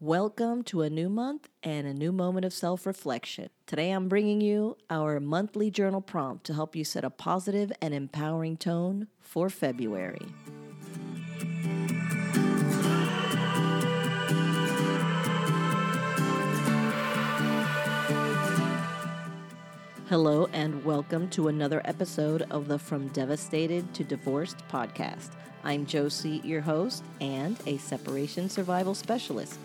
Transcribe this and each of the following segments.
Welcome to a new month and a new moment of self reflection. Today I'm bringing you our monthly journal prompt to help you set a positive and empowering tone for February. Hello, and welcome to another episode of the From Devastated to Divorced podcast. I'm Josie, your host, and a separation survival specialist.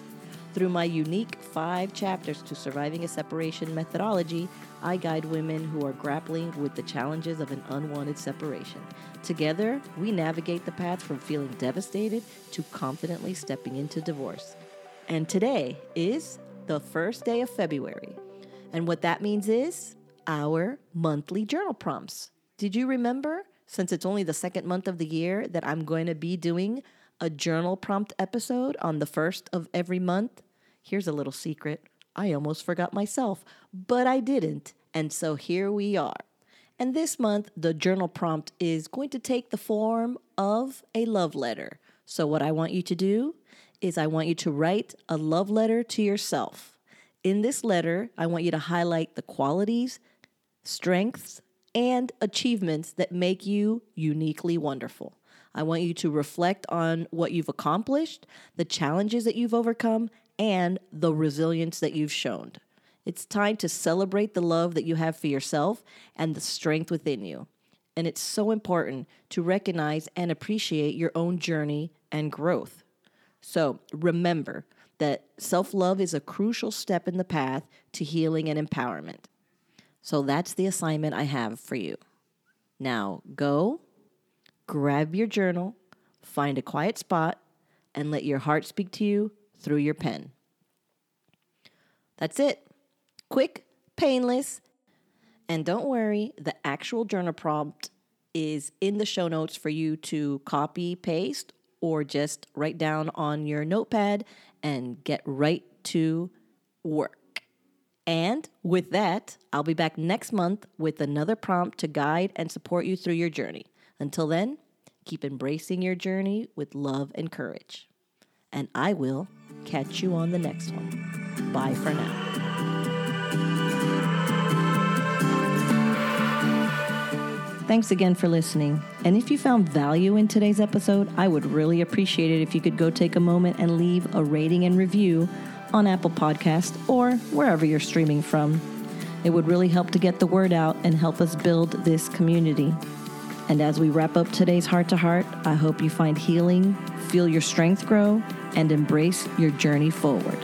Through my unique five chapters to surviving a separation methodology, I guide women who are grappling with the challenges of an unwanted separation. Together, we navigate the path from feeling devastated to confidently stepping into divorce. And today is the first day of February. And what that means is our monthly journal prompts. Did you remember, since it's only the second month of the year, that I'm going to be doing a journal prompt episode on the first of every month? Here's a little secret I almost forgot myself, but I didn't. And so here we are. And this month, the journal prompt is going to take the form of a love letter. So, what I want you to do is, I want you to write a love letter to yourself. In this letter, I want you to highlight the qualities, strengths, and achievements that make you uniquely wonderful. I want you to reflect on what you've accomplished, the challenges that you've overcome, and the resilience that you've shown. It's time to celebrate the love that you have for yourself and the strength within you. And it's so important to recognize and appreciate your own journey and growth. So remember that self love is a crucial step in the path to healing and empowerment. So that's the assignment I have for you. Now go, grab your journal, find a quiet spot, and let your heart speak to you through your pen. That's it. Quick, painless, and don't worry, the actual journal prompt is in the show notes for you to copy, paste, or just write down on your notepad and get right to work. And with that, I'll be back next month with another prompt to guide and support you through your journey. Until then, keep embracing your journey with love and courage. And I will catch you on the next one. Bye for now. Thanks again for listening. And if you found value in today's episode, I would really appreciate it if you could go take a moment and leave a rating and review on Apple Podcast or wherever you're streaming from. It would really help to get the word out and help us build this community. And as we wrap up today's heart to heart, I hope you find healing, feel your strength grow, and embrace your journey forward.